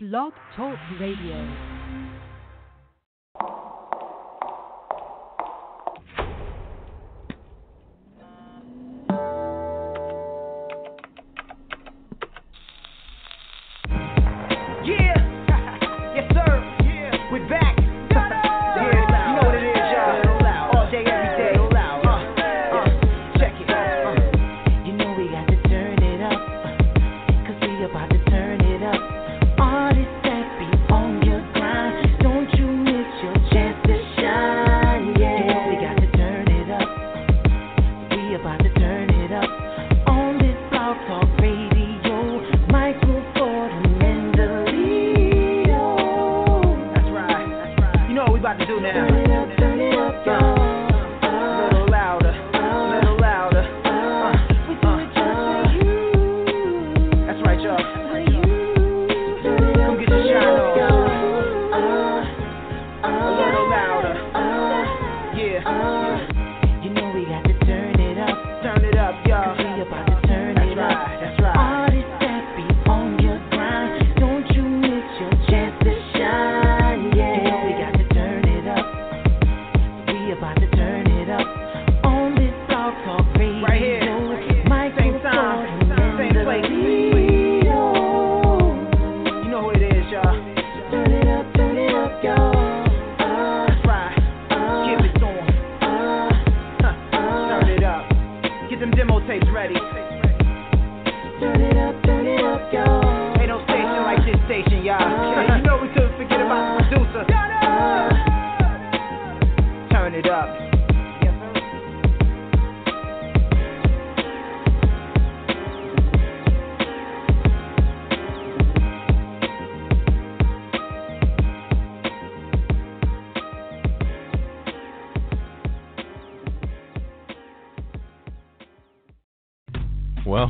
Blog Talk Radio.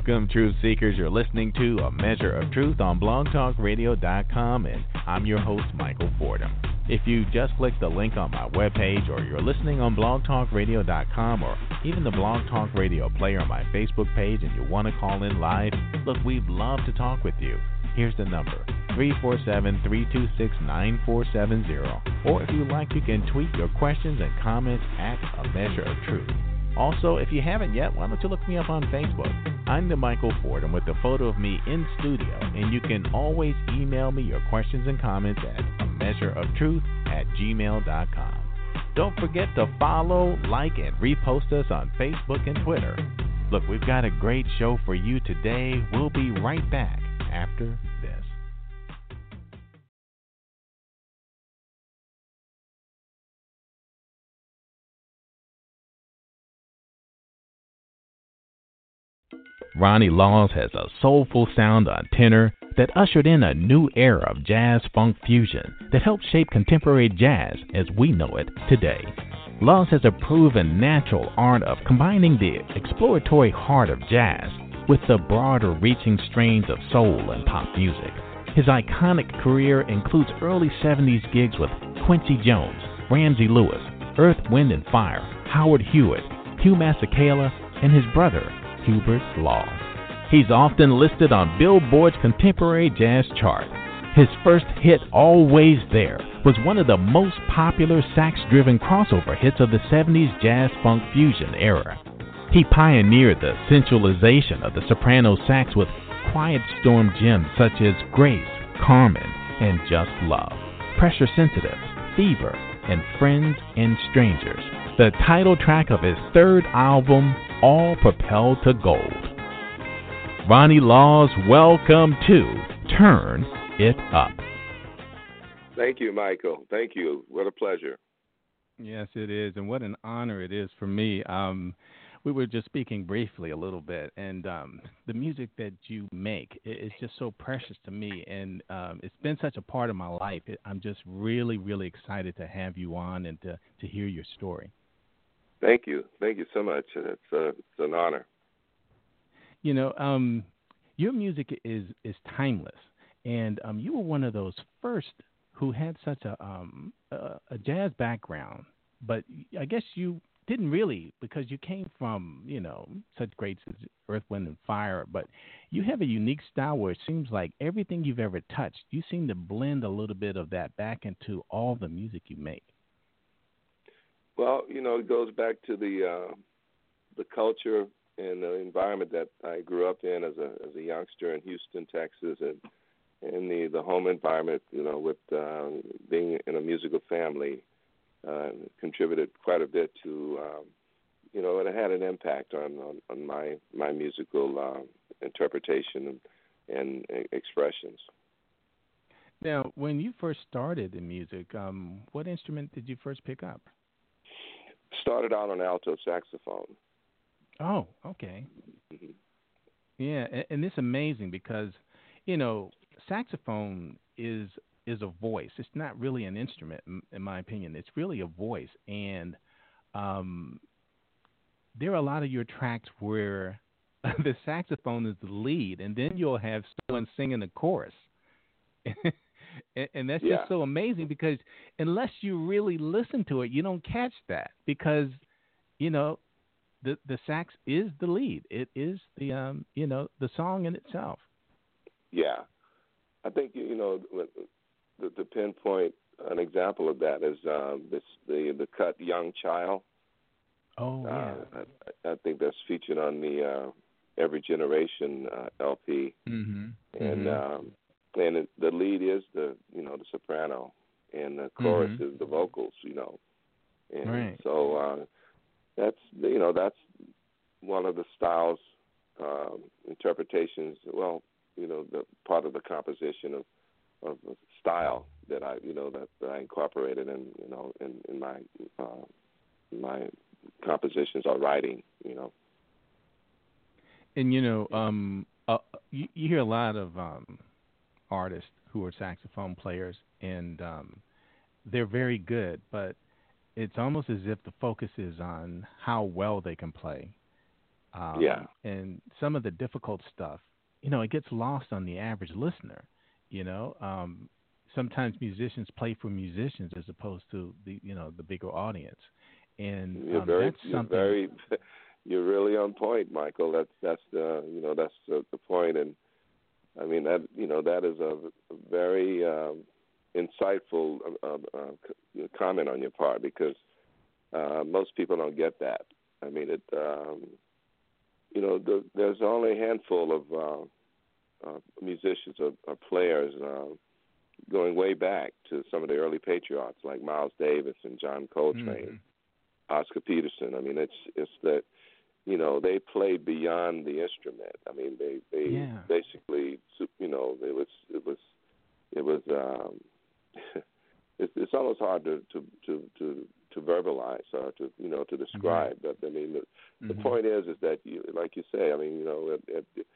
Welcome, Truth Seekers. You're listening to A Measure of Truth on blogtalkradio.com, and I'm your host, Michael Fordham. If you just click the link on my webpage, or you're listening on blogtalkradio.com, or even the Blog Talk Radio player on my Facebook page, and you want to call in live, look, we'd love to talk with you. Here's the number 347 326 9470. Or if you like, you can tweet your questions and comments at A Measure of Truth. Also, if you haven't yet, why don't you look me up on Facebook? I'm the Michael Ford, and with a photo of me in studio, and you can always email me your questions and comments at a measure of truth at gmail.com. Don't forget to follow, like, and repost us on Facebook and Twitter. Look, we've got a great show for you today. We'll be right back after this. Ronnie Laws has a soulful sound on tenor that ushered in a new era of jazz funk fusion that helped shape contemporary jazz as we know it today. Laws has a proven natural art of combining the exploratory heart of jazz with the broader reaching strains of soul and pop music. His iconic career includes early 70s gigs with Quincy Jones, Ramsey Lewis, Earth, Wind and Fire, Howard Hewett, Hugh Masekela, and his brother, Hubert Laws. He's often listed on Billboard's contemporary jazz chart. His first hit, Always There, was one of the most popular sax driven crossover hits of the 70s jazz funk fusion era. He pioneered the sensualization of the soprano sax with quiet storm gems such as Grace, Karmen, and Just Love, Pressure Sensitive, Fever, and Friends and Strangers, the title track of his third album, All Propelled to Gold. Ronnie Laws, welcome to Turn It Up. Thank you, Michael. Thank you. What a pleasure. Yes, it is, and what an honor it is for me. Um, we were just speaking briefly a little bit, and um, the music that you make i- is just so precious to me, and um, it's been such a part of my life. It, I'm just really, really excited to have you on and to to hear your story. Thank you. Thank you so much. It's uh, it's an honor. You know, um, your music is is timeless, and um, you were one of those first who had such a um, a, a jazz background. But I guess you didn't really because you came from you know such greats as Earth, Wind, and Fire, but you have a unique style where it seems like everything you've ever touched, you seem to blend a little bit of that back into all the music you make. Well, you know, it goes back to the uh, the culture and the environment that I grew up in as a as a youngster in Houston, Texas, and in the the home environment. You know, with uh, being in a musical family, uh, contributed quite a bit to. Um, you know, it had an impact on on, on my my musical uh, interpretation and, and expressions. Now, when you first started in music, um, what instrument did you first pick up? Started out on alto saxophone. Oh, okay. Mm-hmm. Yeah, and, and it's amazing because you know saxophone is is a voice. It's not really an instrument, in my opinion. It's really a voice, and um, there are a lot of your tracks where the saxophone is the lead, and then you'll have someone singing the chorus. and, and that's yeah. just so amazing because unless you really listen to it, you don't catch that because you know the the sax is the lead. It is the um you know the song in itself. Yeah, I think you know the, the pinpoint an example of that is um, this the the cut "Young Child." Oh yeah. Uh, I, I think that's featured on the uh, Every Generation uh, LP, mm-hmm. and mm-hmm. um, and it, the lead is the you know the soprano, and the chorus mm-hmm. is the vocals. You know, and right. so uh, that's you know that's one of the styles um, interpretations. Well, you know, the part of the composition of of style that I you know that, that I incorporated in you know in in my uh, my compositions or writing. You know. And you know, um, uh, you, you hear a lot of um, artists who are saxophone players, and um, they're very good, but it's almost as if the focus is on how well they can play. Um, yeah. And some of the difficult stuff, you know, it gets lost on the average listener. You know, um, sometimes musicians play for musicians as opposed to the you know the bigger audience. And you're um, very, that's you're something. very, you're really on point, Michael. That's that's the you know that's the, the point, and I mean that you know that is a very um, insightful uh, uh, comment on your part because uh, most people don't get that. I mean, it. Um, you know, the, there's only a handful of uh, uh, musicians or, or players uh, going way back to some of the early patriots like Miles Davis and John Coltrane, mm-hmm. Oscar Peterson. I mean, it's it's that you know they played beyond the instrument. I mean, they they yeah. basically you know it was it was it was um, it's, it's almost hard to to to to to verbalize or to you know to describe. But I mean, the, mm-hmm. the point is is that you like you say. I mean, you know, it, it,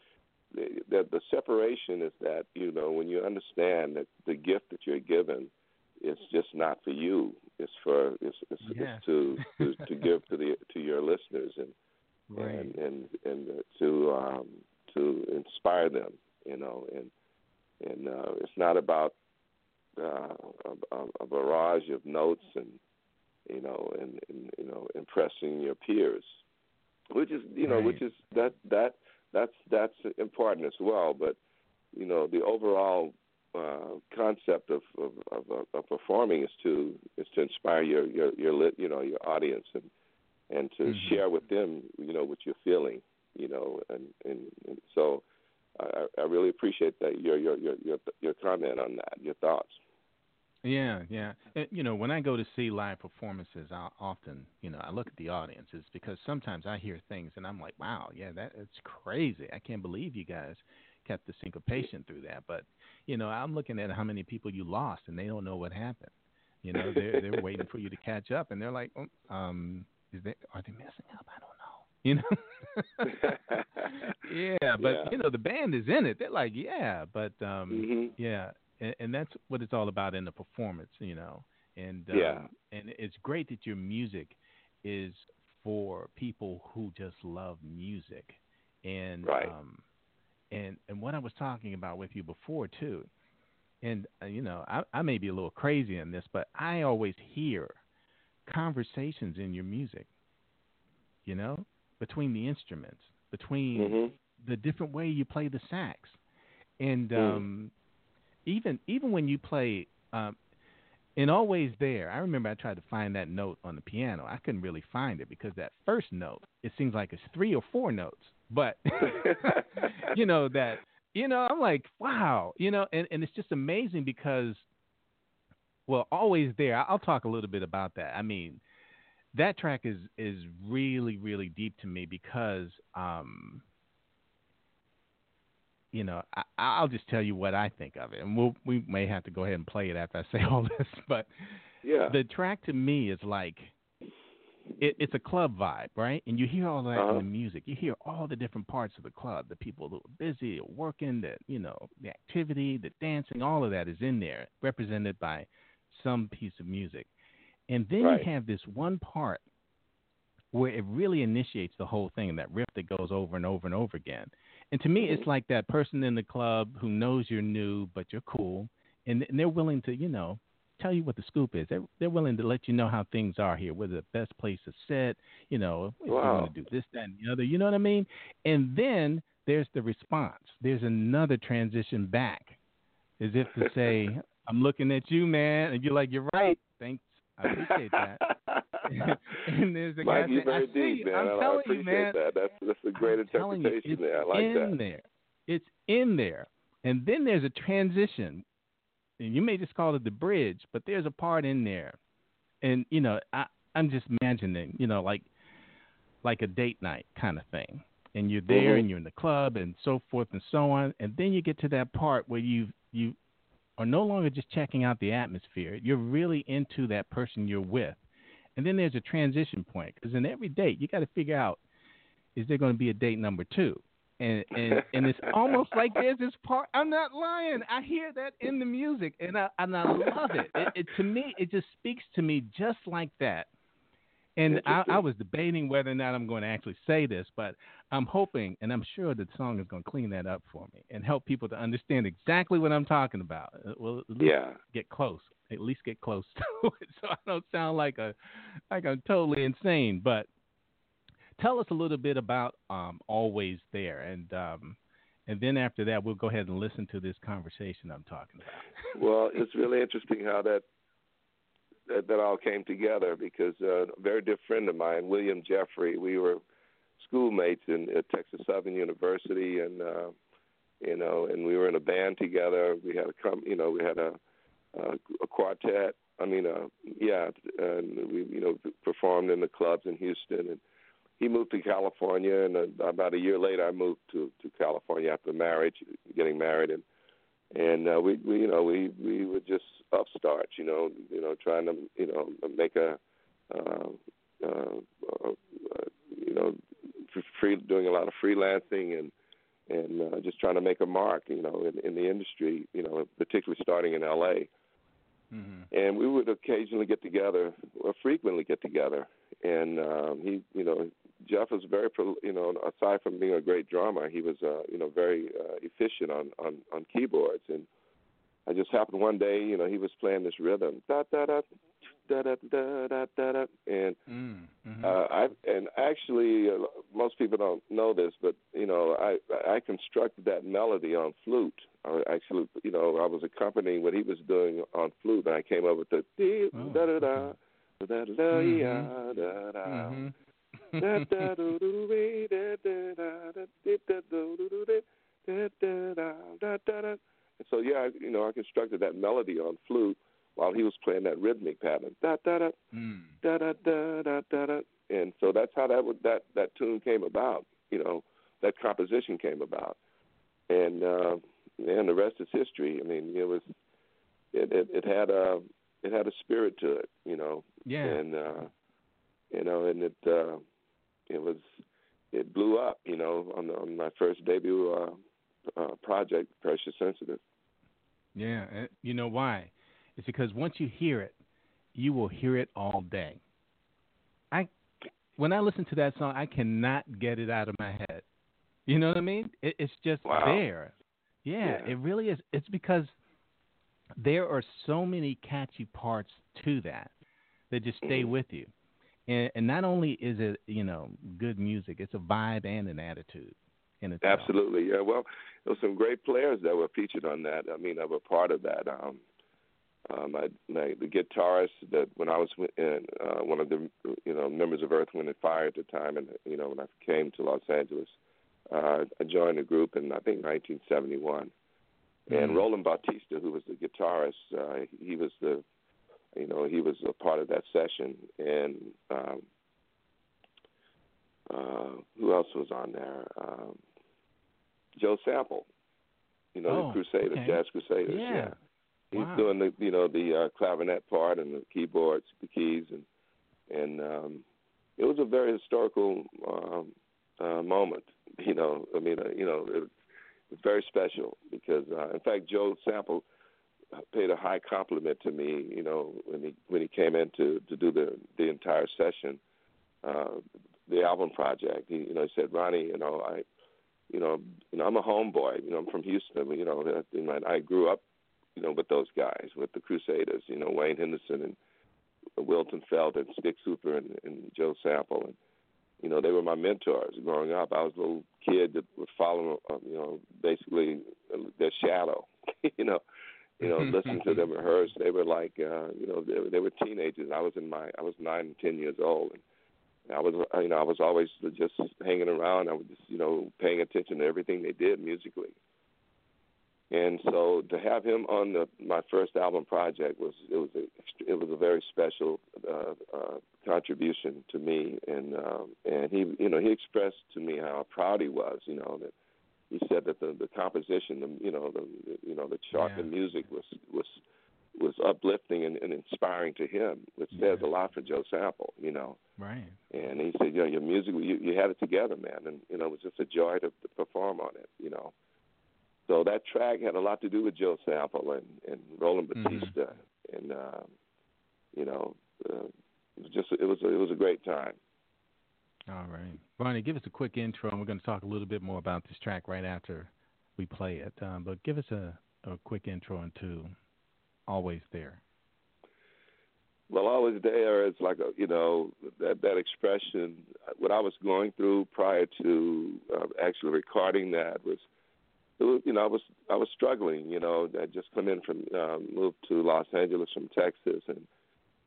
the, the separation is that you know when you understand that the gift that you're given is just not for you. It's for it's, it's, yes. it's to, to to give to the to your listeners and right. and and and to um, to inspire them. You know, and and uh, it's not about uh, a, a barrage of notes and you know and, and you know impressing your peers, which is you know right. which is that that that's that's important as well. But you know the overall uh, concept of, of, of, of performing is to is to inspire your your your lit, you know your audience and and to mm-hmm. share with them you know what you're feeling you know and and, and so I, I really appreciate that your your your your your comment on that your thoughts. Yeah, yeah. And, you know, when I go to see live performances, I often, you know, I look at the audiences because sometimes I hear things and I'm like, wow, yeah, that it's crazy. I can't believe you guys kept the syncopation through that. But, you know, I'm looking at how many people you lost and they don't know what happened. You know, they're they're waiting for you to catch up and they're like, oh, um, is they are they messing up? I don't know. You know. yeah, but Yeah. you know the band is in it. They're like, yeah, but um, Mhm. yeah, and, and that's what it's all about in the performance, you know. And um, Yeah. and it's great that your music is for people who just love music, and Right. um, and and what I was talking about with you before too, and uh, you know I, I may be a little crazy in this, but I always hear conversations in your music, you know, between the instruments, between Mhm. the different way you play the sax, and Mm. um, even even when you play um, in Always There, I remember I tried to find that note on the piano. I couldn't really find it because that first note, it seems like it's three or four notes, but you know that you know I'm like wow, you know, and and it's just amazing because well, Always There. I'll talk a little bit about that. I mean, that track is is really really deep to me because um you know I, I'll just tell you what I think of it, and we'll we may have to go ahead and play it after I say all this. But yeah. the track to me is like it, it's a club vibe, right? And you hear all that Uh-huh. in the music. You hear all the different parts of the club. The people who are busy, or working, the you know the activity, the dancing, all of that is in there, represented by some piece of music. And then Right. you have this one part where it really initiates the whole thing, and that riff that goes over and over and over again. And to me, it's mm-hmm. like that person in the club who knows you're new, but you're cool, and, and they're willing to, you know, tell you what the scoop is. They're, they're willing to let you know how things are here, where the best place to sit, you know, if you want to do this, that, and the other. You know what I mean? And then there's the response. There's another transition back, as if to say, I'm looking at you, man, and you're like, you're right. Thanks. I appreciate that. and there's a Mike, guy you're very I see, deep, man. I'm telling appreciate you, man. that. That's that's a great I'm you, interpretation it's there. I like in that. there. It's in there. And then there's a transition. And you may just call it the bridge, but there's a part in there. And, you know, I, I'm just imagining, you know, like like a date night kind of thing. And you're there Mhm. and you're in the club and so forth and so on. And then you get to that part where you you are no longer just checking out the atmosphere. You're really into that person you're with. And then there's a transition point because in every date you got to figure out is there going to be a date number two? And and and it's almost like there's this part. I'm not lying. I hear that in the music, and I and I love it. It, it to me, it just speaks to me just like that. And I, I was debating whether or not I'm going to actually say this, but I'm hoping, and I'm sure the song is going to clean that up for me and help people to understand exactly what I'm talking about. Uh, Well, at least Yeah. get close. At least get close to it, so I don't sound like a like I'm totally insane. But tell us a little bit about um, Always There, and um, and then after that, we'll go ahead and listen to this conversation I'm talking about. Well, it's really interesting how that that, that all came together because uh, a very dear friend of mine, William Jeffrey, we were schoolmates in at Texas Southern University, and uh, you know, and we were in a band together. We had a com- you know, we had a a, a quartet. I mean, uh, yeah, and we you know performed in the clubs in Houston, and he moved to California, and uh, about a year later, I moved to to California after marriage, getting married, and and uh, we, we you know we we were just upstarts you know you know trying to you know make a uh, uh, uh, you know free doing a lot of freelancing and and uh, just trying to make a mark you know in, in the industry you know particularly starting in LA Mm-hmm. and we would occasionally get together or frequently get together and um he you know Jeff was very you know aside from being a great drummer he was uh you know very uh, efficient on on on keyboards and I just happened one day you know he was playing this rhythm da da da da da da da da da and Mm-hmm. uh, I and actually uh, most people don't know this, but you know I I constructed that melody on flute. I actually you know I was accompanying what he was doing on flute, and I came up with the Oh, da da da da da da Mhm. da da so yeah, I- you know I constructed that melody on flute while he was playing that rhythmic pattern. Da da da mm. da da da da da da. And so that's how that would that that tune came about. You know, that composition came about, and uh, and the rest is history. I mean, it was it it, it had a it had a spirit to it. You know, Yeah. and uh, you know, and it uh, it was it blew up. You know, on the, on my first debut uh, uh, project, Pressure Sensitive. Yeah, you know why? It's because once you hear it, you will hear it all day. I when I listen to that song, I cannot get it out of my head. You know what I mean? It, it's just Wow. there. Yeah, Yeah. it really is. It's because there are so many catchy parts to that that just stay Mhm. with you. And, and not only is it you know good music, it's a vibe and an attitude. In itself. Absolutely, yeah. Well, there were some great players that were featured on that. I mean, I were part of that. Um, um, I, my, the guitarist that when I was in, uh, one of the you know members of Earth, Wind and Fire at the time, and you know when I came to Los Angeles, uh, I joined the group in I think 1971. Mm-hmm. And Roland Bautista, who was the guitarist, uh, he was the you know he was a part of that session, and um, uh, who else was on there? Um, Joe Sample, you know oh, the Crusaders, okay. Jazz Crusaders, yeah. yeah. He's Wow. doing the you know the uh, clarinet part and the keyboards, the keys, and and um, it was a very historical um, uh, moment. You know, I mean, uh, you know, it, it's very special because, uh, in fact, Joe Sample paid a high compliment to me. You know, when he when he came in to to do the the entire session, uh, the album project. He you know he said, Ronnie, you know, I, you know, you know, I'm a homeboy. You know, I'm from Houston. You know, I grew up you know, with those guys, with the Crusaders, you know, Wayne Henderson and Wilton Felder and Stix Hooper and, and Joe Sample. And, you know, they were my mentors growing up. I was a little kid that would follow, uh, you know, basically uh, their shadow, you know, you know, listening to them rehearse. They were like, uh, you know, they, they were teenagers. I was in my, I was nine and ten years old. And I was, uh, you know, I was always just hanging around. I was just, you know, paying attention to everything they did musically. And so to have him on the, my first album project was it was a it was a very special uh, uh, contribution to me, and um, and he you know he expressed to me how proud he was, you know that he said that the the composition, the, you know the, the you know the chart, Yeah. the music was was was uplifting and, and inspiring to him, which says a lot for Joe Sample, you know. Right. And he said, you know, your music, you, you had it together, man, and you know, it was just a joy to, to perform on it, you know. So that track had a lot to do with Joe Sample and and Roland Mhm. Bautista, and uh, you know, uh, it was just it was a, it was a great time. All right. Ronnie, give us a quick intro, and we're going to talk a little bit more about this track right after we play it. Um, but give us a, a quick intro into Always There. Well, always there is like a you know that that expression. What I was going through prior to uh, actually recording that was, was, you know, I was I was struggling. You know, I just come in from um, moved to Los Angeles from Texas, and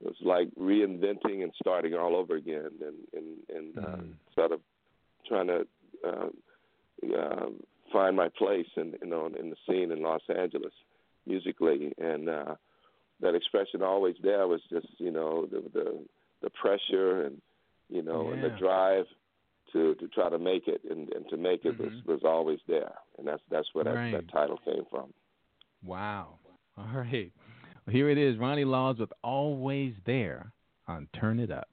it was like reinventing and starting all over again, and and and uh, Mm. sort of trying to uh, uh, find my place in you know in the scene in Los Angeles musically, and uh, that expression always there was just you know the the, the pressure and you know and the drive to to try to make it and, and to make it was Mhm. was always there, and that's that's where that, Right. that title came from. Wow. All right. Here it is Ronnie Laws with Always There on Turn It Up.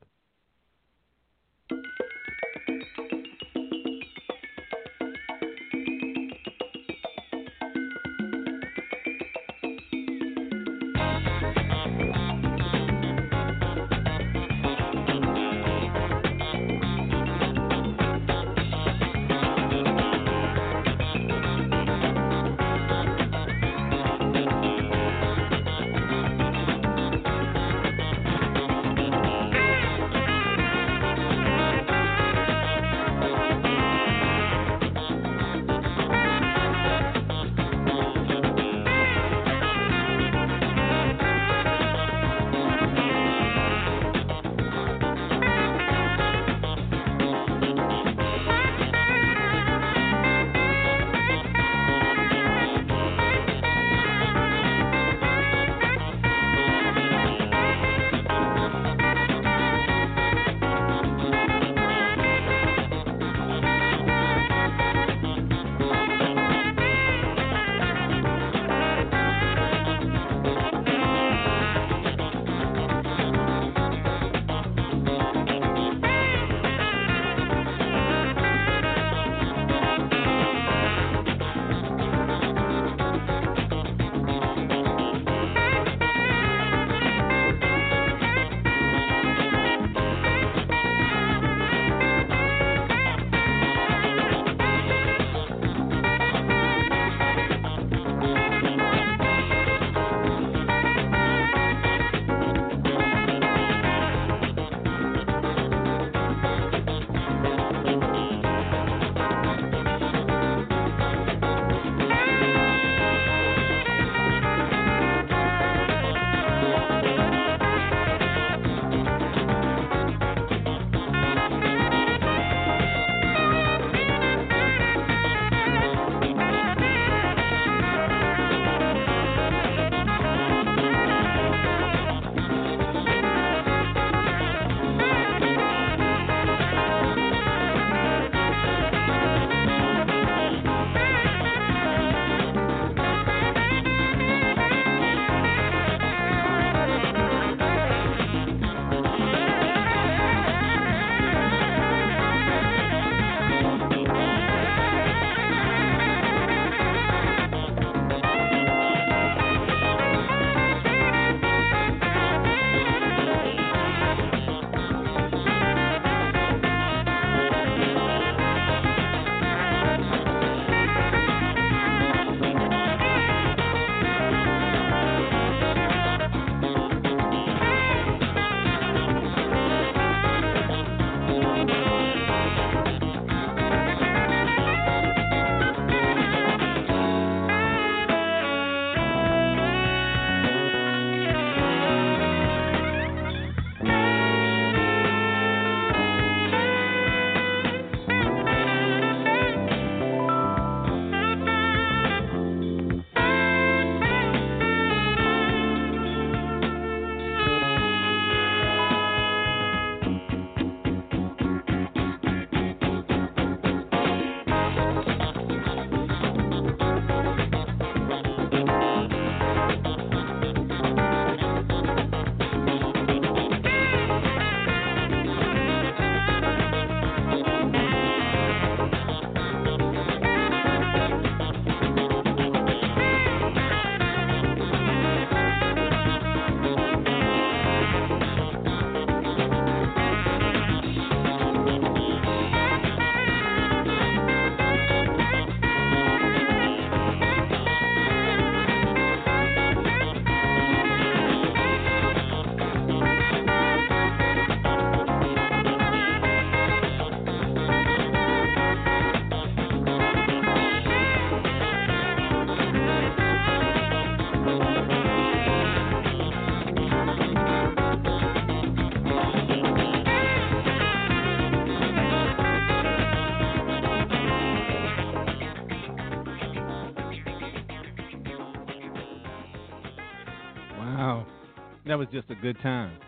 Was just a good time.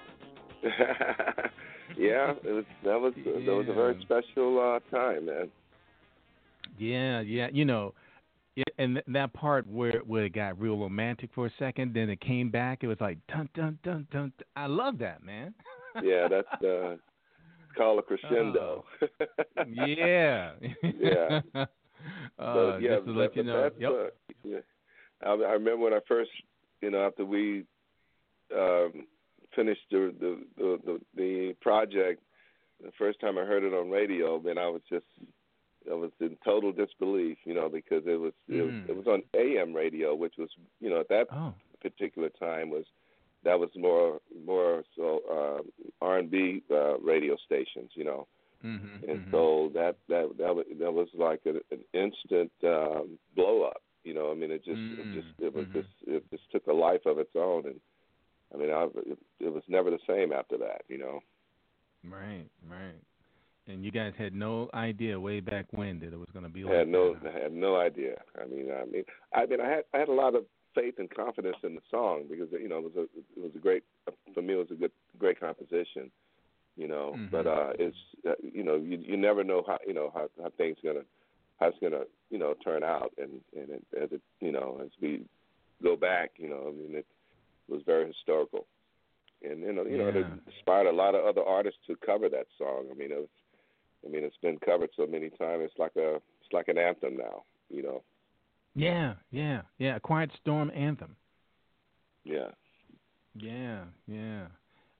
yeah, it was. That was Yeah. that was a very special uh, time, man. Yeah, yeah. You know, it, and th- that part where where it got real romantic for a second, then it came back. It was like dun dun dun dun. dun. I love that, man. Yeah, that's uh, called a crescendo. yeah. Yeah. uh, But, yeah, just to let you know. Yep. uh, yeah. I, I remember when I first, you know, after we um, finished the, the the the the project, the first time I heard it on radio, man, I was just, I was in total disbelief, you know, because it was it, was, Mm. it was on AM radio, which was, you know, at that oh. particular time was that was more more so uh, R&B uh, radio stations, you know Mm-hmm, and so that that that was, that was like a, an instant um, blow up. You know, I mean, it just Mm, it just it was mhm. just it just took a life of its own, and I mean, I, it, it was never the same after that. You know. Right, right. And you guys had no idea way back when that it was going to be I like had no that. I had no idea. I mean, I mean, I mean, I had I had a lot of faith and confidence in the song because you know it was a it was a great for me it was a good great composition. You know, Mhm. but uh, it's uh, you know you you never know how you know how how things gonna how it's gonna you know turn out and and it, as it you know as we go back you know I mean it was very historical and you know you know it inspired a lot of other artists to cover that song. I mean it was I mean it's been covered so many times it's like a it's like an anthem now you know Yeah, yeah, yeah. A Quiet Storm anthem. yeah Yeah, yeah.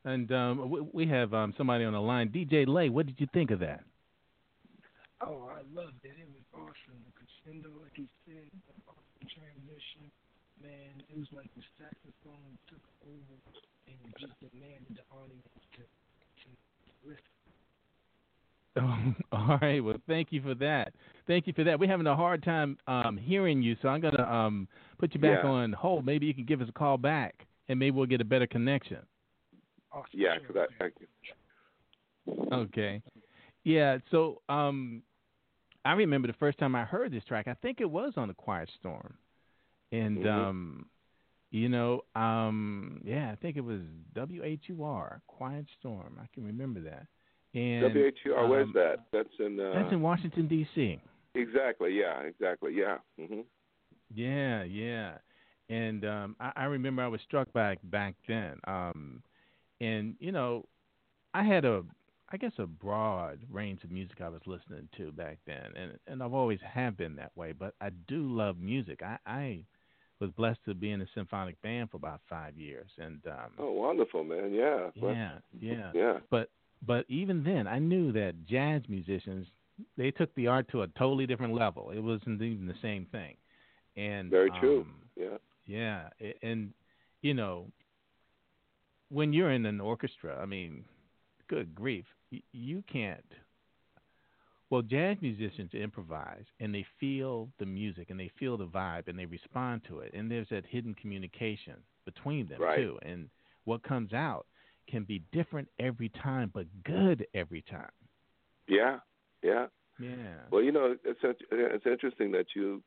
And um, we, we have um, somebody on the line, DJ Lay. What did you think of that? Oh, I loved it. It was awesome. The crescendo, like you said, the awesome transition. Man, it was like the saxophone took over and just demanded the audience to, to listen. Oh, all right. Well, thank you for that. Thank you for that. We're having a hard time um, hearing you, so I'm gonna um, put you back Yeah. on hold. Maybe you can give us a call back, and maybe we'll get a better connection. Awesome. yeah because I, I Okay. Yeah. So um, I remember the first time I heard this track. I think it was on the Quiet Storm, and Mhm. um, you know, um, yeah, I think it was WHUR Quiet Storm. I can remember that. And WHUR where's um, that that's in uh, That's in Washington D.C. exactly yeah exactly yeah hmm Yeah, yeah. And um I, I remember I was struck back back then. Um and you know, I had a I guess a broad range of music I was listening to back then and and I've always have been that way, but I do love music. I, I was blessed to be in a symphonic band for about five years and um oh wonderful man yeah yeah, yeah. yeah But but even then, I knew that jazz musicians they took the art to a totally different level. It wasn't even the same thing. And very true um, yeah yeah, and you know, when you're in an orchestra, I mean, good grief, you can't. Well, jazz musicians improvise and they feel the music and they feel the vibe and they respond to it, and there's that hidden communication between them Right. too. And what comes out can be different every time, but good every time. yeah yeah Yeah. Well, you know, it's it's interesting that you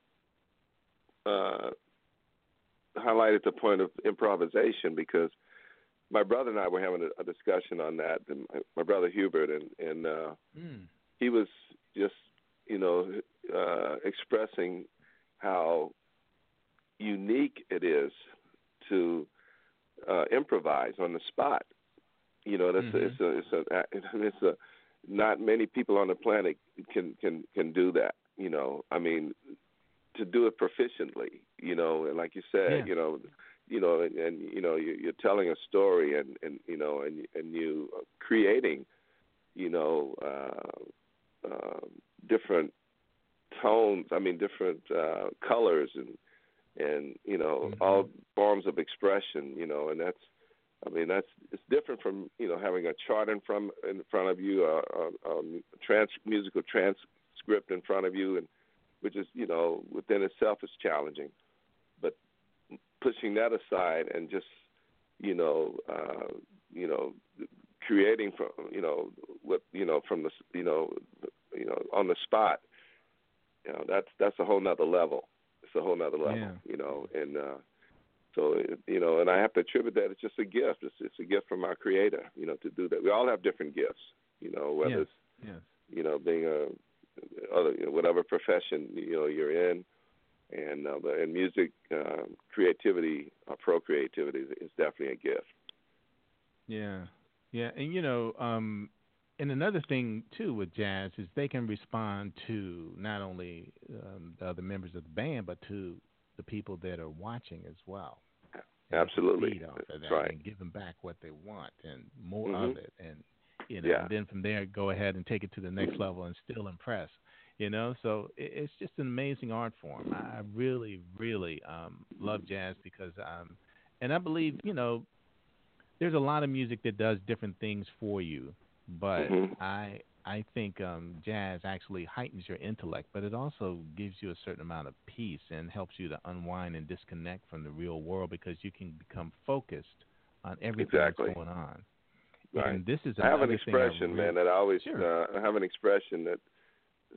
uh, highlighted the point of improvisation because my brother and I were having a, a discussion on that. And my, my brother Hubert and and uh, Mm. he was just you know uh, expressing how unique it is to uh, improvise on the spot. You know, that's Mhm. a, it's a it's a it's a not many people on the planet can can can do that. You know, I mean, to do it proficiently. You know, and like you said, Yeah. you know, you know, and, and you know, you, you're telling a story, and and you know, and and you creating, you know, uh, uh, different tones. I mean, different uh, colors, and and you know, Mhm. all forms of expression. You know, and that's I mean, that's it's different from you know having a chart in front in front of you, a, a, a trans musical transcript in front of you, and which is you know within itself is challenging. But pushing that aside and just you know uh, you know creating from you know what you know from the you know you know on the spot, you know that's that's a whole nother level. It's a whole nother level, Yeah. you know, and uh, So you know, and I have to attribute that it's just a gift. It's it's a gift from our Creator, you know, to do that. We all have different gifts, you know, whether Yes. it's Yes. you know being a other you know, whatever profession you know you're in, and uh, in music, uh, creativity, uh, procreativity is, is definitely a gift. Yeah, yeah, and you know, um, and another thing too with jazz is they can respond to not only um, the other members of the band, but to the people that are watching as well. Absolutely. of that right. and give them back what they want and more Mhm. of it, and you know, Yeah. and then from there go ahead and take it to the next level and still impress. You know, so it, it's just an amazing art form. I I really, really um, love jazz because, um, and I believe, you know, there's a lot of music that does different things for you, but Mhm. I I think um, jazz actually heightens your intellect, but it also gives you a certain amount of peace and helps you to unwind and disconnect from the real world because you can become focused on everything Exactly. that's going on. Right. And this is I have an another thing I expression, really- man, that I always Sure. uh, I have an expression that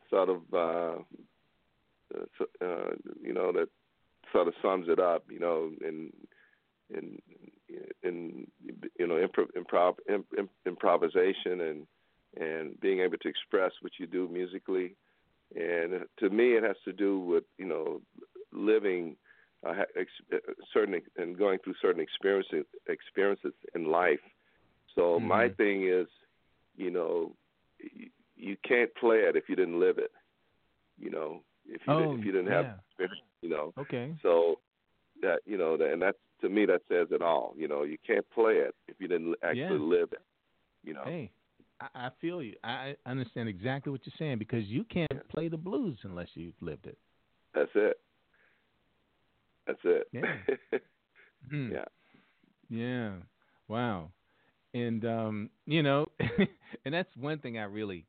sort of uh, uh, uh, you know that sort of sums it up, you know, in in in you know improv, improv imp, imp, improvisation and and being able to express what you do musically, and to me it has to do with you know living uh, ex- uh, certain and going through certain experiences experiences in life. So my Mhm. thing is, you know, you, you can't play it if you didn't live it. You know, if you Oh, didn't, if you didn't have yeah. experience, you know. Okay. So that you know, that, and that's to me that says it all. You know, you can't play it if you didn't actually Yeah. live it. You know. Hey, I, I feel you. I understand exactly what you're saying because you can't Yeah. play the blues unless you've lived it. That's it. That's it. Yeah. Hmm. yeah. Yeah. Wow. And um, you know, and that's one thing I really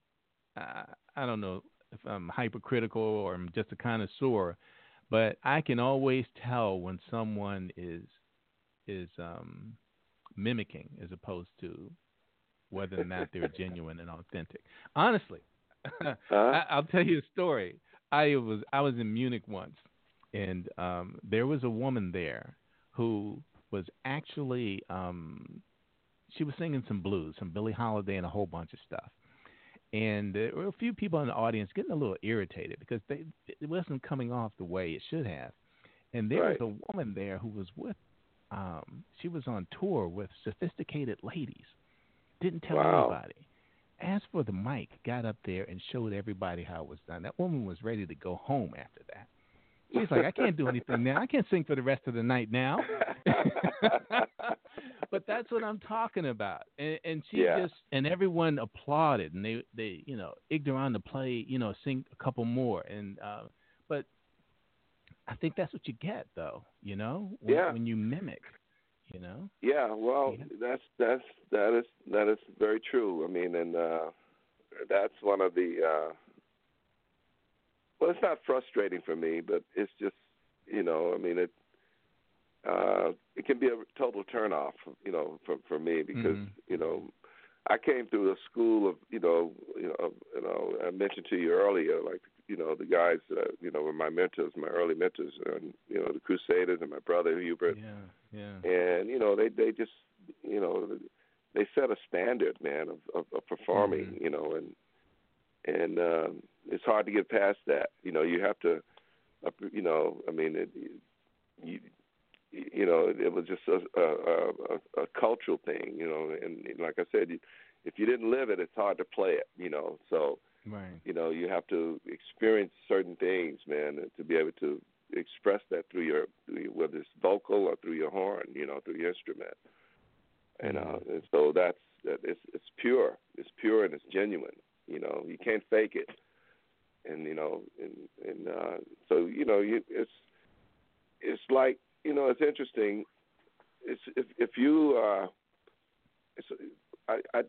I I don't know if I'm hypercritical or I'm just a connoisseur, but I can always tell when someone is is um mimicking as opposed to whether or not they're genuine and authentic. Honestly, Huh? I, I'll tell you a story. I was I was in Munich once, and um, there was a woman there who was actually um, she was singing some blues, some Billie Holiday, and a whole bunch of stuff. And there were a few people in the audience getting a little irritated because they it wasn't coming off the way it should have. And there Right. was a woman there who was with um, she was on tour with sophisticated ladies. Didn't tell Wow. anybody asked for the mic, got up there and showed everybody how it was done. That woman was ready to go home after that. She's like, I can't do anything now. I can't sing for the rest of the night now. but that's what I'm talking about. And, and she Yeah. just and everyone applauded and they they you know egged her on to play you know sing a couple more and uh, I think that's what you get though you know when, Yeah. when you mimic you know Yeah, well, Yeah. that's that's that is that is very true. I mean, and uh, that's one of the. Uh, well, it's not frustrating for me, but it's just you know, I mean, it uh, it can be a total turnoff, you know, for for me because Mhm. you know, I came through a school of you know, you know, you know, I mentioned to you earlier, like you know, the guys, uh, you know, were my mentors, my early mentors, and you know, the Crusaders and my brother Hubert yeah yeah and you know they they just you know they set a standard man of of, of performing Mhm. you know and and um it's hard to get past that you know you have to uh, you know i mean it you you know it was just a a, a, a cultural thing you know and like i said if you didn't live it it's hard to play it you know so right. You know you have to experience certain things man to be able to express that through your, through your whether it's vocal or through your horn you know through your instrument. And uh and so that's that it's it's pure. It's pure and it's genuine you know. You can't fake it. And you know and and uh so you know you it's it's like you know it's interesting. It's if if you uh it's I, I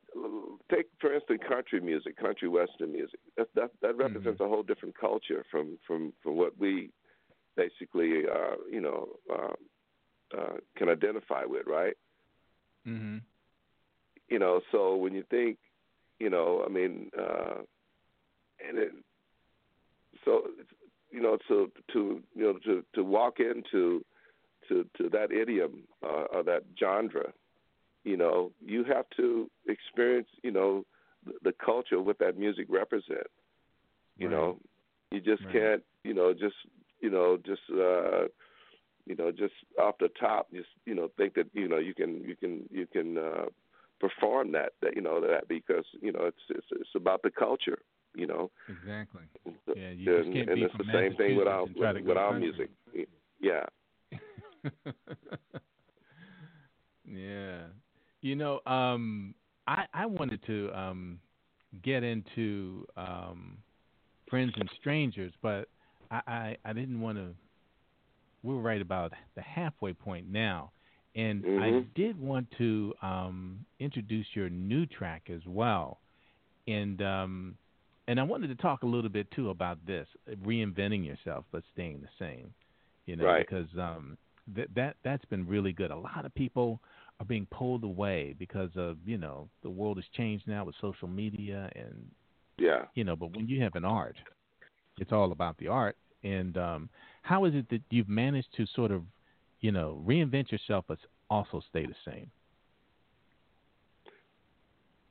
take for instance country music, country western music. That that, that represents a whole different culture from from from what we basically uh, you know uh, uh, can identify with, right? mhm You know, so when you think, you know, I mean, uh, and it, so you know, to to you know to to walk into to to that idiom uh, or that genre, you know, you have to experience, you know, the, the culture what that music represents. You Right. know, you just Right. can't, you know, just you know, just uh, you know, just off the top, just you know, think that you know you can you can you can uh, perform that that you know that because you know it's it's it's about the culture. You know, Exactly. Yeah, you just can't and be it's the same thing with our Massachusetts and try to with, with our music. Yeah. yeah. You know, um I I wanted to um get into um friends and strangers, but I I, I didn't want to we're right about the halfway point now. And I Mhm. did want to um introduce your new track as well. And um and I wanted to talk a little bit too about this, reinventing yourself but staying the same. You know, Right. because um that that that's been really good. A lot of people are being pulled away because of you know the world has changed now with social media and Yeah. you know. But when you have an art, it's all about the art. And um, how is it that you've managed to sort of you know reinvent yourself but also stay the same?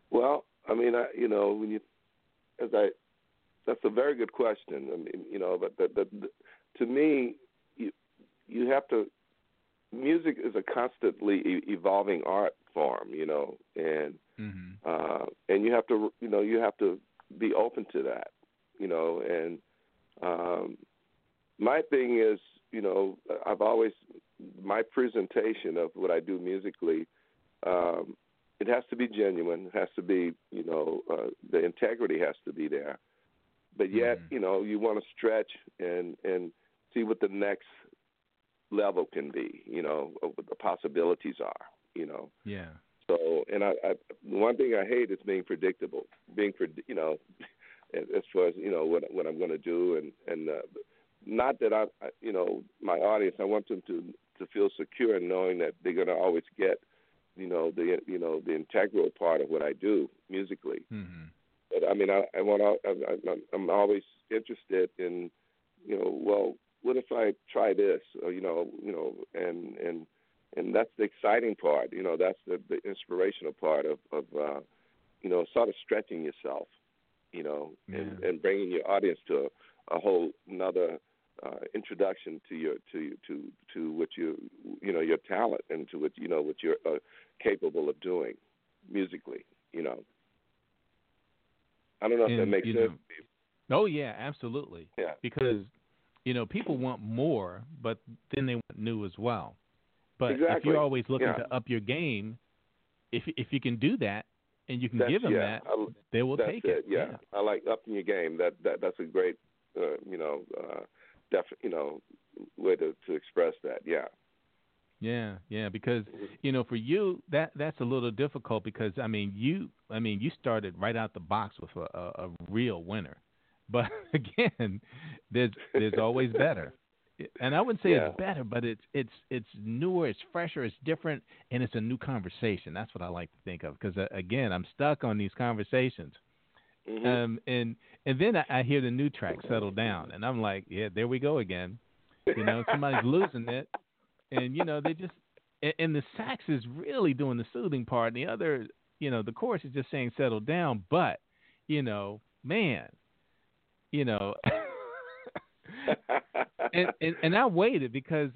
Well, I mean, I, you know, when you, as I, that's a very good question. I mean, you know, but the, the, the, to me, you you have to. Music is a constantly e- evolving art form, you know, and Mm-hmm. uh, and you have to, you know, you have to be open to that, you know, and um, my thing is, you know, I've always my presentation of what I do musically. Um, it has to be genuine. It has to be, you know, uh, the integrity has to be there. But yet, Mhm. you know, you want to stretch and and see what the next level can be. You know, what the possibilities are. You know, Yeah. so, and I, I one thing I hate is being predictable. Being, pred- you know, as far as you know what what I'm going to do, and and uh, not that I, I, you know, my audience. I want them to to feel secure in knowing that they're going to always get, you know, the you know the integral part of what I do musically. Mm-hmm. But I mean, I, I want. I, I'm- I'm always interested in, you know, well, what if I try this? Or, you know, you know, and and and that's the exciting part. You know, that's the the inspirational part of of uh, you know, sort of stretching yourself. You know, and Yeah. and bringing your audience to a, a whole another uh, introduction to your to to to what you you know your talent and to what you know what you're uh, capable of doing musically. You know. I don't know if that makes sense. know- Oh yeah, absolutely. Yeah. Because you know people want more, but then they want new as well. But if you're always looking Yeah. to up your game, if if you can do that and you can That's- give them yeah, that, I- they will take it. Yeah. I like upping your game. That that that's a great, uh, you know, uh, def- you know, way to to express that. Yeah. Yeah, yeah, because you know, for you that that's a little difficult because I mean, you I mean, you started right out the box with a, a, a real winner. But again, there's there's always better. And I wouldn't say Yeah. it's better, but it's it's it's newer, it's fresher, it's different, and it's a new conversation. That's what I like to think of because uh, again, I'm stuck on these conversations. Mhm. Um, and and then I, I hear the new track settle down, and I'm like, yeah, there we go again. You know, somebody's losing it, and you know they just and, and the sax is really doing the soothing part, and the other, you know, the chorus is just saying settle down. But you know, man, you know, and, and and I waited because.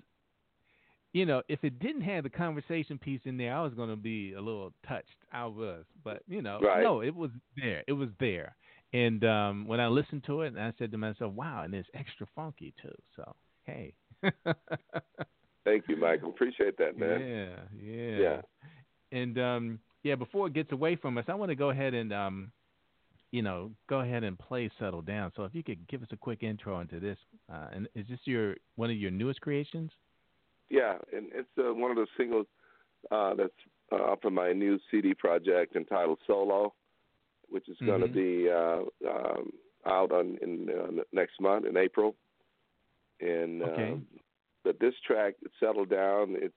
You know, if it didn't have the conversation piece in there, I was going to be a little touched. I was, but you know, Right. no, it was there. It was there. And um when I listened to it, and I said to myself, "Wow!" And it's extra funky too. So hey, Thank you, Michael. Appreciate that, man. yeah, yeah, Yeah. And um yeah, before it gets away from us, I want to go ahead and um you know go ahead and play "Settle Down." So if you could give us a quick intro into this, uh, and is this your one of your newest creations? Yeah, and it's uh, one of the singles uh, that's uh, from my new CD project entitled Solo, which is going to Mhm. be uh, um, out on in uh, next month in April. And Okay. um, but this track, "Settle Down," it's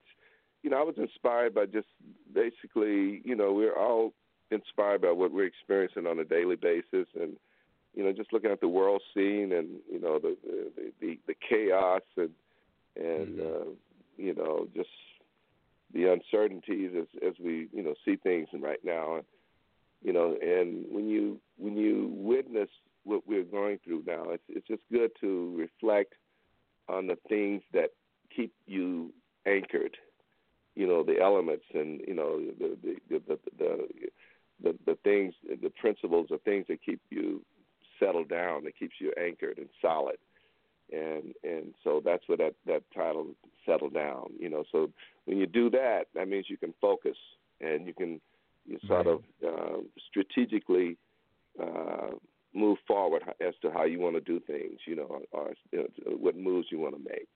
you know I was inspired by just basically you know we're all inspired by what we're experiencing on a daily basis and you know just looking at the world scene and you know the the the, the chaos and and Mhm. uh, you know, just the uncertainties as as we you know see things right now, you know, and when you when you witness what we're going through now, it's it's just good to reflect on the things that keep you anchored, you know, the elements and you know the the the the, the, the, the things, the principles, the things that keep you settled down, that keeps you anchored and solid. And and so that's what that that title settle down you know. So when you do that that means you can focus and you can you sort right. of uh, strategically uh, move forward as to how you want to do things you know or you know, what moves you want to make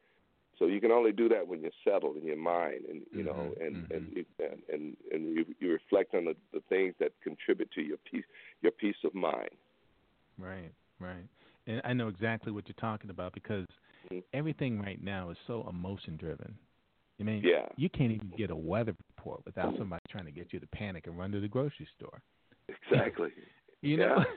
so you can only do that when you're settled in your mind and you know mm-hmm, and, mm-hmm. and you and and and you, you reflect on the, the things that contribute to your peace your peace of mind right right and I know exactly what you're talking about because mm-hmm. everything right now is so emotion driven. I mean, yeah. you can't even get a weather report without somebody trying to get you to panic and run to the grocery store. Exactly. you know. Yeah.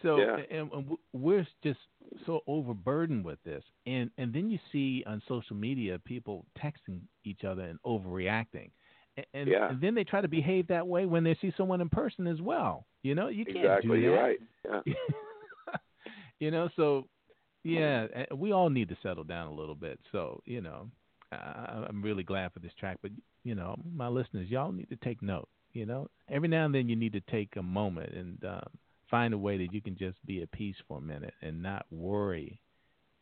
So yeah. and, and we're just so overburdened with this, and and then you see on social media people texting each other and overreacting, and, and, yeah. and then they try to behave that way when they see someone in person as well. You know, you can't exactly. do that. You're right. Yeah. you know, so yeah, we all need to settle down a little bit. So you know, I, I'm really glad for this track, but you know, my listeners, y'all need to take note. You know, every now and then you need to take a moment and um, find a way that you can just be at peace for a minute and not worry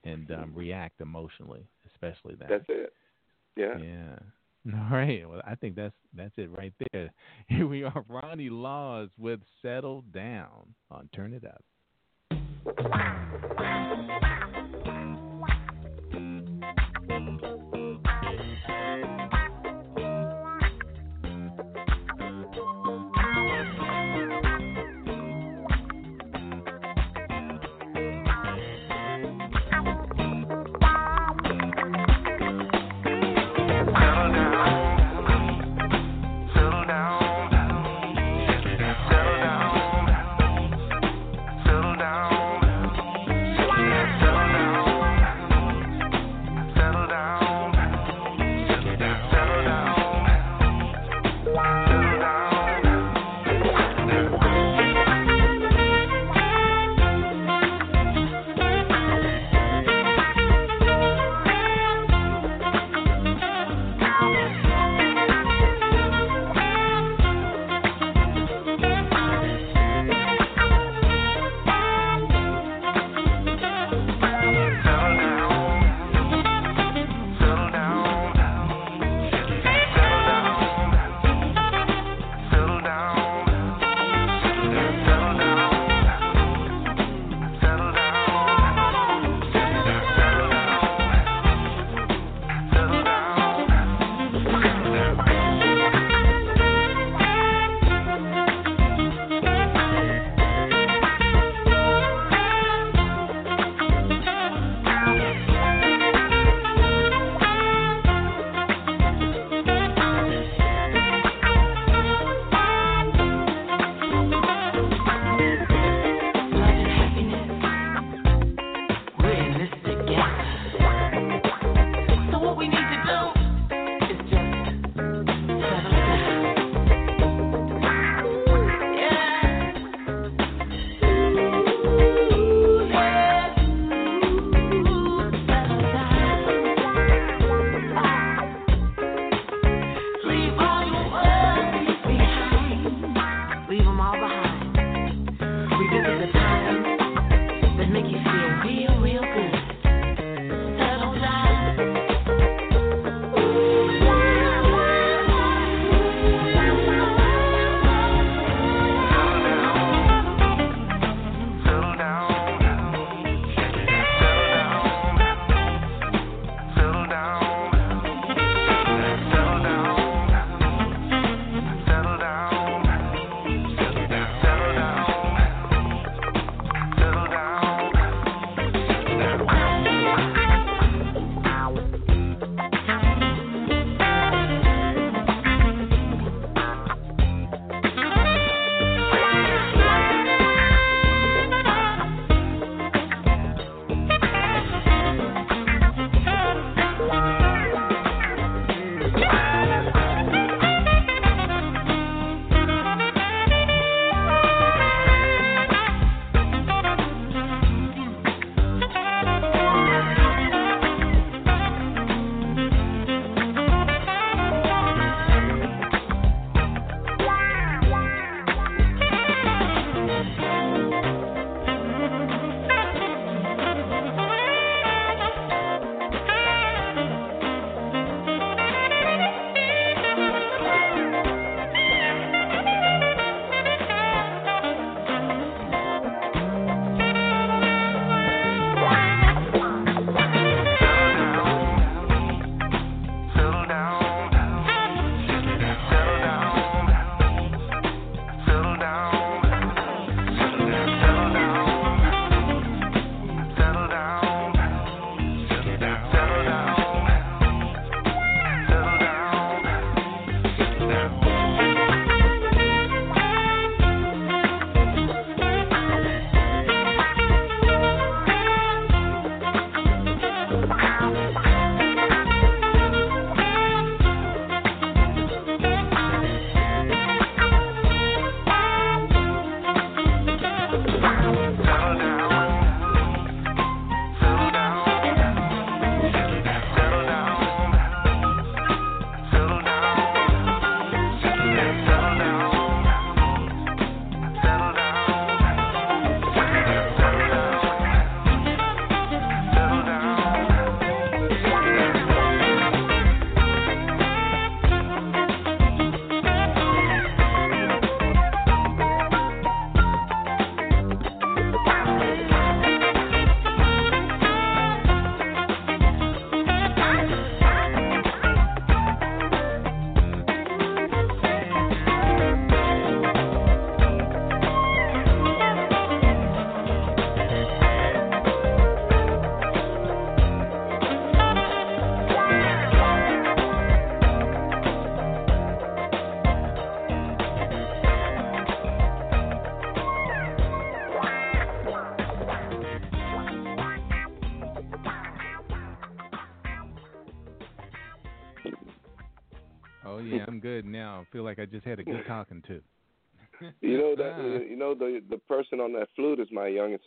and um, react emotionally, especially that. That's it. Yeah. Yeah. All right. Well, I think that's that's it right there. Here we are, Ronnie Laws with "Settle Down" on Turn It Up.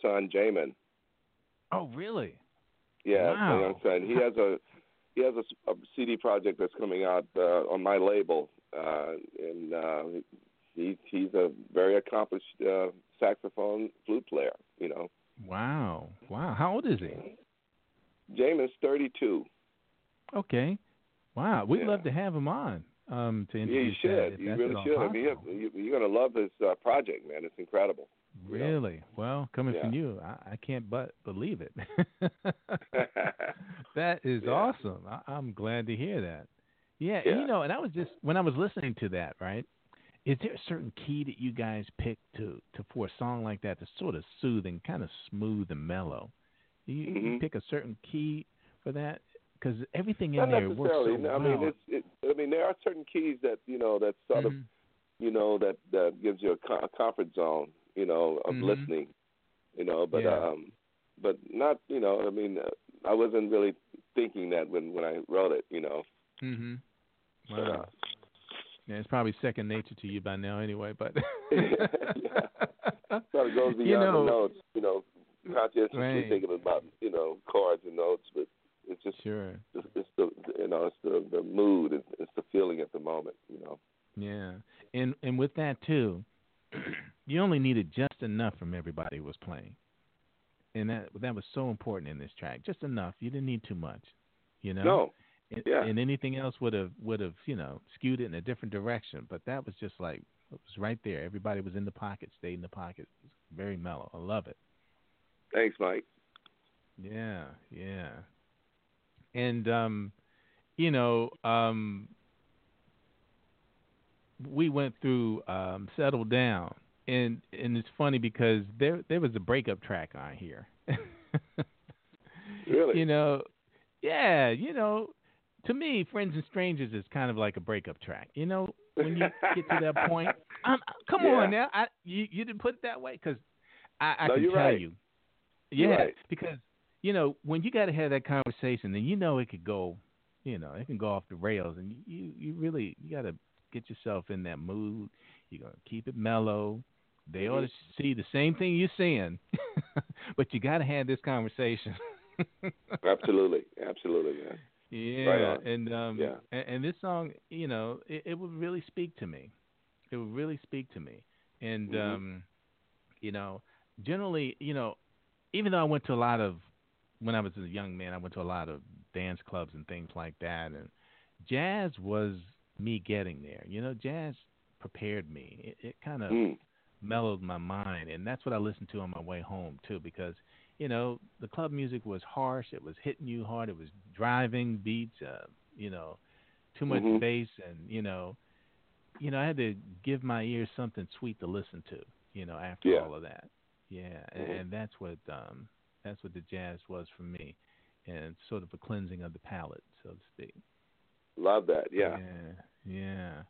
Son, Jamin. Oh, really? Yeah, Wow. my young son. He has a he has a CD project that's coming out uh, on my label, uh, and uh, he he's a very accomplished uh, saxophone flute player. You know, Wow. Wow. How old is he? Jamin's 32. Okay. Wow. We'd Yeah. love to have him on. Um, to Yeah, introduce you should. That, you really should. I mean, you, you, you're gonna love his uh, project, man. It's incredible. You know. Really? Well, coming from you, I, I can't but believe it. that is Yeah. awesome. I, I'm glad to hear that. Yeah, Yeah. you know, and I was just when I was listening to that, right? Is there a certain key that you guys pick to to for a song like that to sort of soothing, kind of smooth and mellow? You, you Mhm. pick a certain key for that because everything in Not there works so. No, I mean, well. it's. It, I mean, there are certain keys that you know that sort of Mhm. you know that that gives you a, co- a comfort zone. You know, of Mhm. listening. You know, but Yeah. um, but not. You know, I mean, uh, I wasn't really thinking that when when I wrote it. You know. Mhm. But, Wow. uh, Yeah, it's probably second nature to you by now, anyway. But Yeah. So it goes beyond you know, the notes. You know, consciously Right. thinking about you know chords and notes, but it's just sure. it's, it's the you know it's the the mood, it's, it's the feeling at the moment. You know. Yeah, and and with that too, you only needed just enough from everybody who was playing, and that that was so important in this track. Just enough. You didn't need too much. You know. No. And, yeah. and anything else would have would have you know skewed it in a different direction. But that was just like it was right there. Everybody was in the pocket, stayed in the pocket. It was very mellow. I love it. Thanks, Mike. Yeah, yeah. And um you know, um we went through um Settle Down and and it's funny because there there was a breakup track on here. Really? You know, yeah, you know, to me, Friends and Strangers is kind of like a breakup track. You know, when you get to that point, um, come Yeah. on now, I you you didn't put it that way because I, I No, can tell right. you, yeah, right. because you know when you got to have that conversation, then you know it could go, you know, it can go off the rails, and you you really you got to get yourself in that mood. You're gonna keep it mellow. They ought to Mm-hmm. see the same thing you're seeing, but you got to have this conversation. Absolutely, absolutely, man. Yeah, Right and um, Yeah. and, and this song, you know, it, it would really speak to me. It would really speak to me, and Mhm. um, you know, generally, you know, even though I went to a lot of when I was a young man, I went to a lot of dance clubs and things like that, and jazz was me getting there. You know, jazz prepared me. It, it kind of Mm. mellowed my mind and that's what I listened to on my way home too because you know the club music was harsh it was hitting you hard it was driving beats uh you know too much Mhm. bass and you know you know I had to give my ears something sweet to listen to you know after Yeah. all of that yeah and, Mhm. and that's what um that's what the jazz was for me and sort of a cleansing of the palate so to speak Love that. Yeah. yeah, yeah.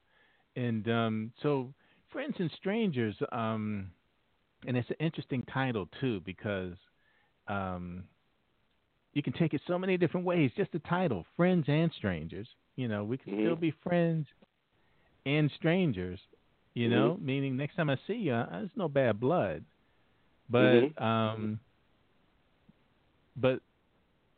And um, so, Friends and Strangers, um, and it's an interesting title too because um, you can take it so many different ways. Just the title, Friends and Strangers. You know, we can still Mhm. be friends and strangers. You know, meaning next time I see you, uh, there's no bad blood. But Mhm. um, but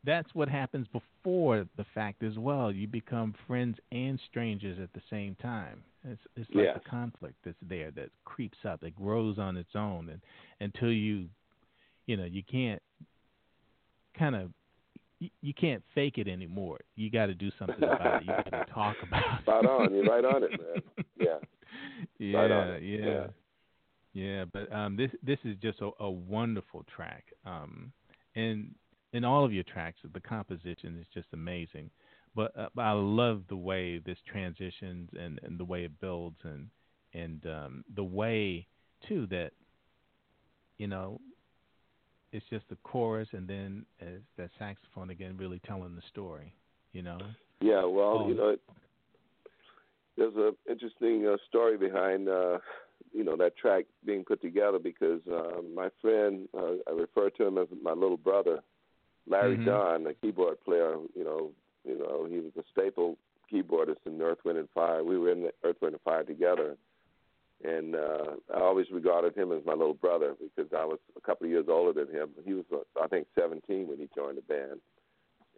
that's what happens before the fact as well. You become friends and strangers at the same time. It's it's like Yes. the conflict that's there that creeps up, that grows on its own, and until you, you know, you can't kind of you, you can't fake it anymore. You got to do something about it. You got to talk about it. Spot on. You're right on it, man. Yeah. yeah, Right on it. yeah, Yeah. yeah. But um, this this is just a, a wonderful track. Um, and in all of your tracks, the composition is just amazing. But, uh, but I love the way this transitions and, and the way it builds and and um, the way too that you know it's just the chorus and then as that saxophone again really telling the story. You know. Yeah, well, Oh. you know, it, there's a interesting uh, story behind uh, you know that track being put together because uh, my friend, uh, I refer to him as my little brother, Larry Mhm. Dunn, a keyboard player. You know, you know, he was a staple keyboardist in Earth, Wind and Fire. We were in Earth, Wind and Fire together, and uh, I always regarded him as my little brother because I was a couple of years older than him. He was, uh, I think, 17 when he joined the band,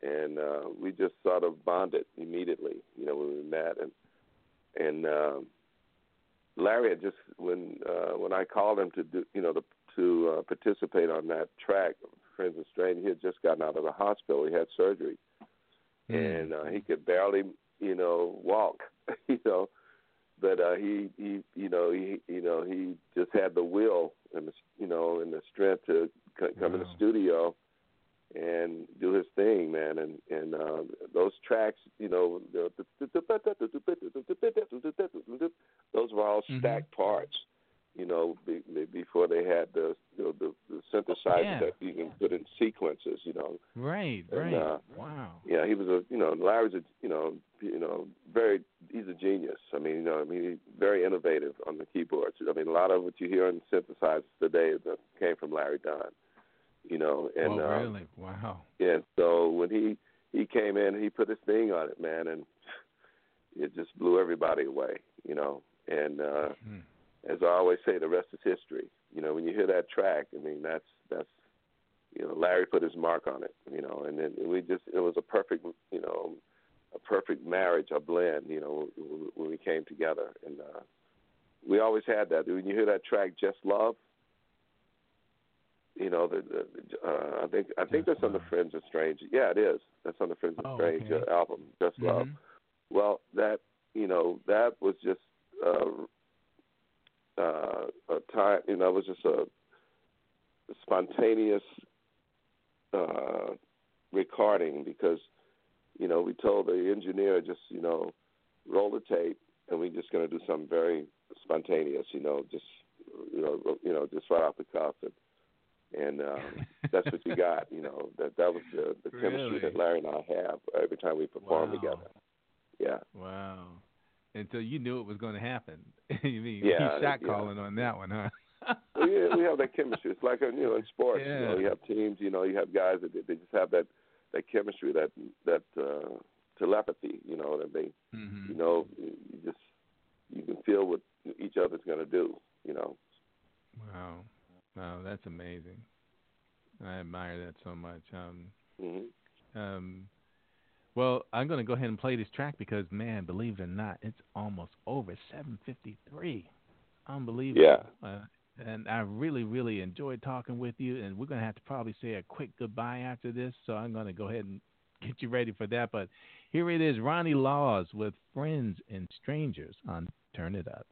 and uh, we just sort of bonded immediately. You know, when we met, and and um, Larry had just when uh, when I called him to do, you know, to to uh, participate on that track, Friends and Strange. He had just gotten out of the hospital. He had surgery, mm. and uh, he could barely, you know, walk. you know, but uh, he he you know he you know he just had the will and the you know and the strength to c- come wow. in the studio and do his thing, man. And and uh, those tracks, you know, those were all stacked mm-hmm. parts you know, be, before they had the you know, the, the synthesizer yeah. that you can put in sequences, you know. Right, and, right. Uh, wow. Yeah, he was a you know Larry's a you know you know very he's a genius. I mean you know I mean he's very innovative on the keyboards. I mean a lot of what you hear on synthesizers today that came from Larry Dunn. You know, and oh, um, really? Wow. Yeah. So when he he came in, he put his thing on it, man, and it just blew everybody away. You know, and. uh hmm as I always say, the rest is history. You know, when you hear that track, I mean, that's that's you know, Larry put his mark on it. You know, and then we just it was a perfect, you know, a perfect marriage, a blend. You know, when we came together, and uh, we always had that. When you hear that track, "Just Love," you know, the, the uh, I think I think Just that's on the Friends of Strange. Yeah, it is. That's on the Friends of oh, Strange okay. uh, album, "Just mm-hmm. Love." Well, that you know, that was just uh, uh, a time, you know, it was just a spontaneous uh, recording because, you know, we told the engineer just, you know, roll the tape and we're just going to do something very spontaneous, you know, just, you know, you know, just right off the cuff and. And um, that's what you got, you know. That that was the, the chemistry Really? that Larry and I have every time we perform Wow. together. Yeah. Wow. So you knew it was going to happen. you mean Yeah, he shot yeah. calling on that one, huh? well, yeah, we have that chemistry. It's like uh, you know in sports. You know, you have teams. You know, you have guys that they just have that that chemistry, that that uh, telepathy. You know, that they, hmm you know, you just you can feel what each other's going to do. You know. Wow. Wow, that's amazing. I admire that so much. Um, hmm um, well, I'm going to go ahead and play this track because, man, believe it or not, it's almost over 7:53. Unbelievable. Yeah. Uh, and I really, really enjoyed talking with you. And we're going to have to probably say a quick goodbye after this. So I'm going to go ahead and get you ready for that. But here it is, Ronnie Laws with Friends and Strangers on Turn It Up.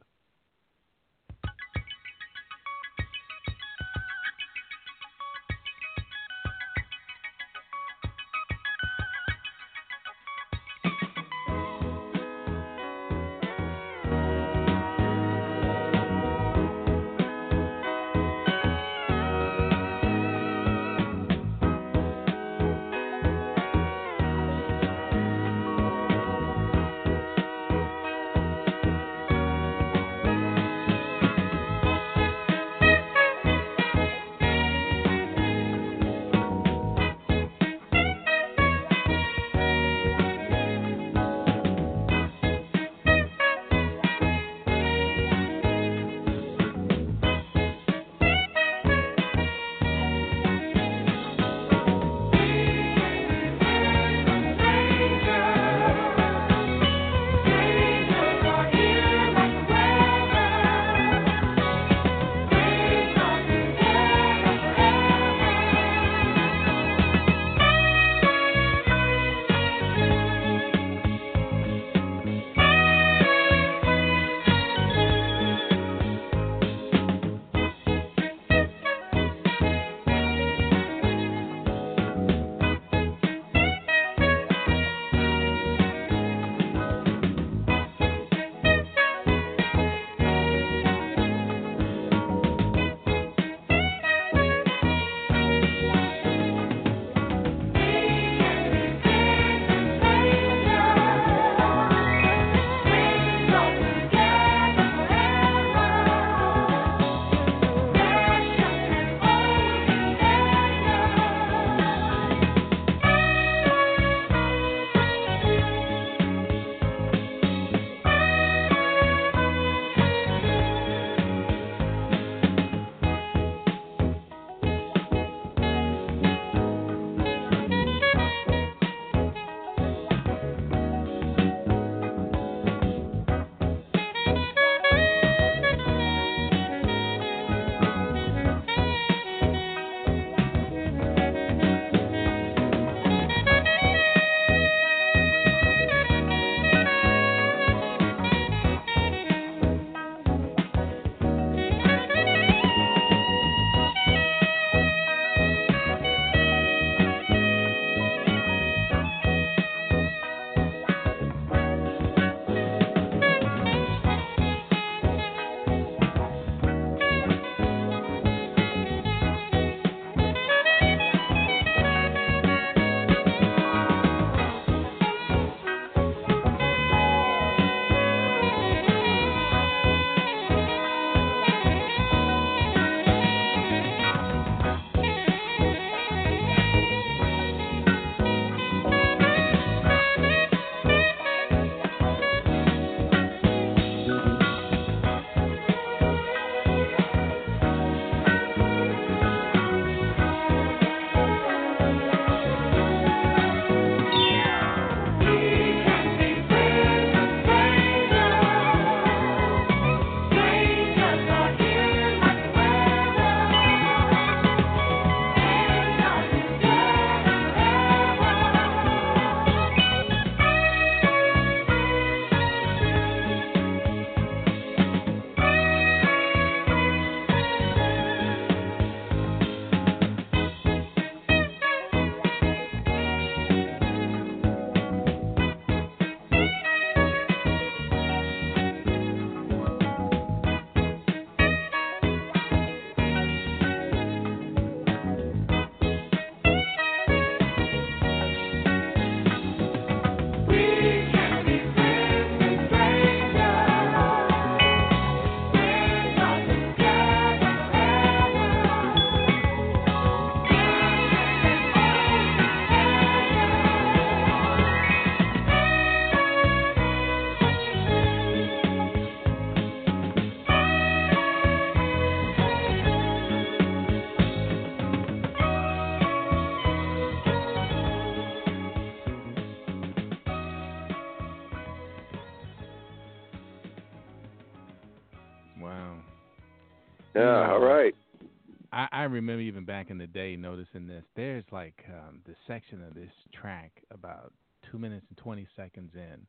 Remember even back in the day noticing this. There's like um, the section of this track about two minutes and twenty seconds in,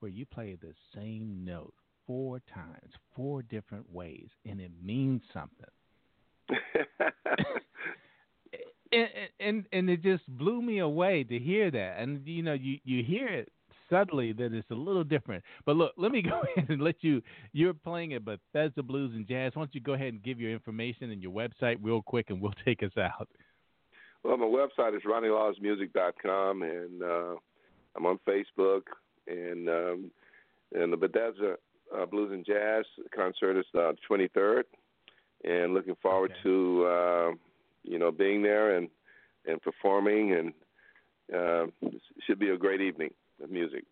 where you play the same note four times, four different ways, and it means something. and, and and it just blew me away to hear that. And you know, you you hear it subtly that it's a little different. But look, let me go ahead and let you. You're playing at Bethesda Blues and Jazz. Why don't you go ahead and give your information and your website real quick, and we'll take us out. Well, my website is RonnieLawsMusic.com, and uh, I'm on Facebook. And um, and the Bethesda uh, Blues and Jazz concert is uh, 23rd, and looking forward Okay. to uh, you know being there and and performing, and uh, should be a great evening of music.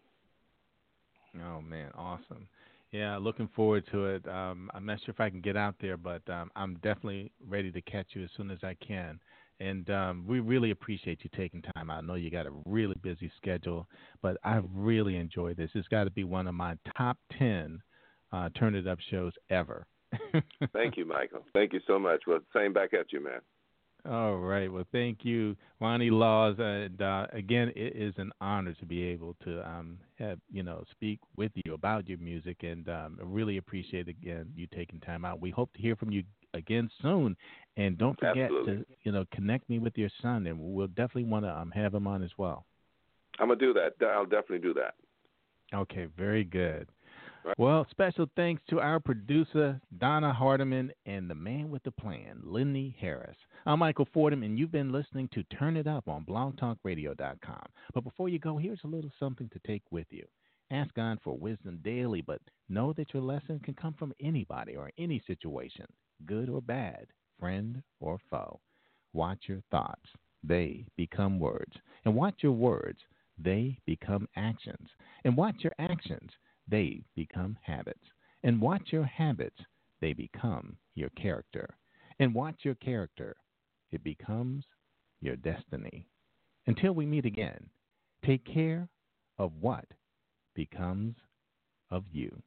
Oh man, awesome. Yeah, looking forward to it. Um, I'm not sure if I can get out there, but um, I'm definitely ready to catch you as soon as I can. And um, we really appreciate you taking time. I know you got a really busy schedule, but I really enjoyed this. It's got to be one of my top 10 uh, Turn It Up shows ever. Thank you, Michael. Thank you so much. Well, same back at you, man. All right. Well, thank you, Ronnie Laws. And uh, again, it is an honor to be able to um, have you know speak with you about your music, and um, I really appreciate again you taking time out. We hope to hear from you again soon, and don't forget Absolutely. to you know connect me with your son, and we'll definitely want to um, have him on as well. I'm gonna do that. I'll definitely do that. Okay, very good. Well, special thanks to our producer, Donna Hardiman, and the man with the plan, Lindy Harris. I'm Michael Fordham, and you've been listening to Turn It Up on blogtalkradio.com. But before you go, here's a little something to take with you. Ask God for wisdom daily, but know that your lesson can come from anybody or any situation, good or bad, friend or foe. Watch your thoughts, they become words. And watch your words, they become actions. And watch your actions, they become habits. And watch your habits, they become your character. And watch your character, it becomes your destiny. Until we meet again, take care of what becomes of you.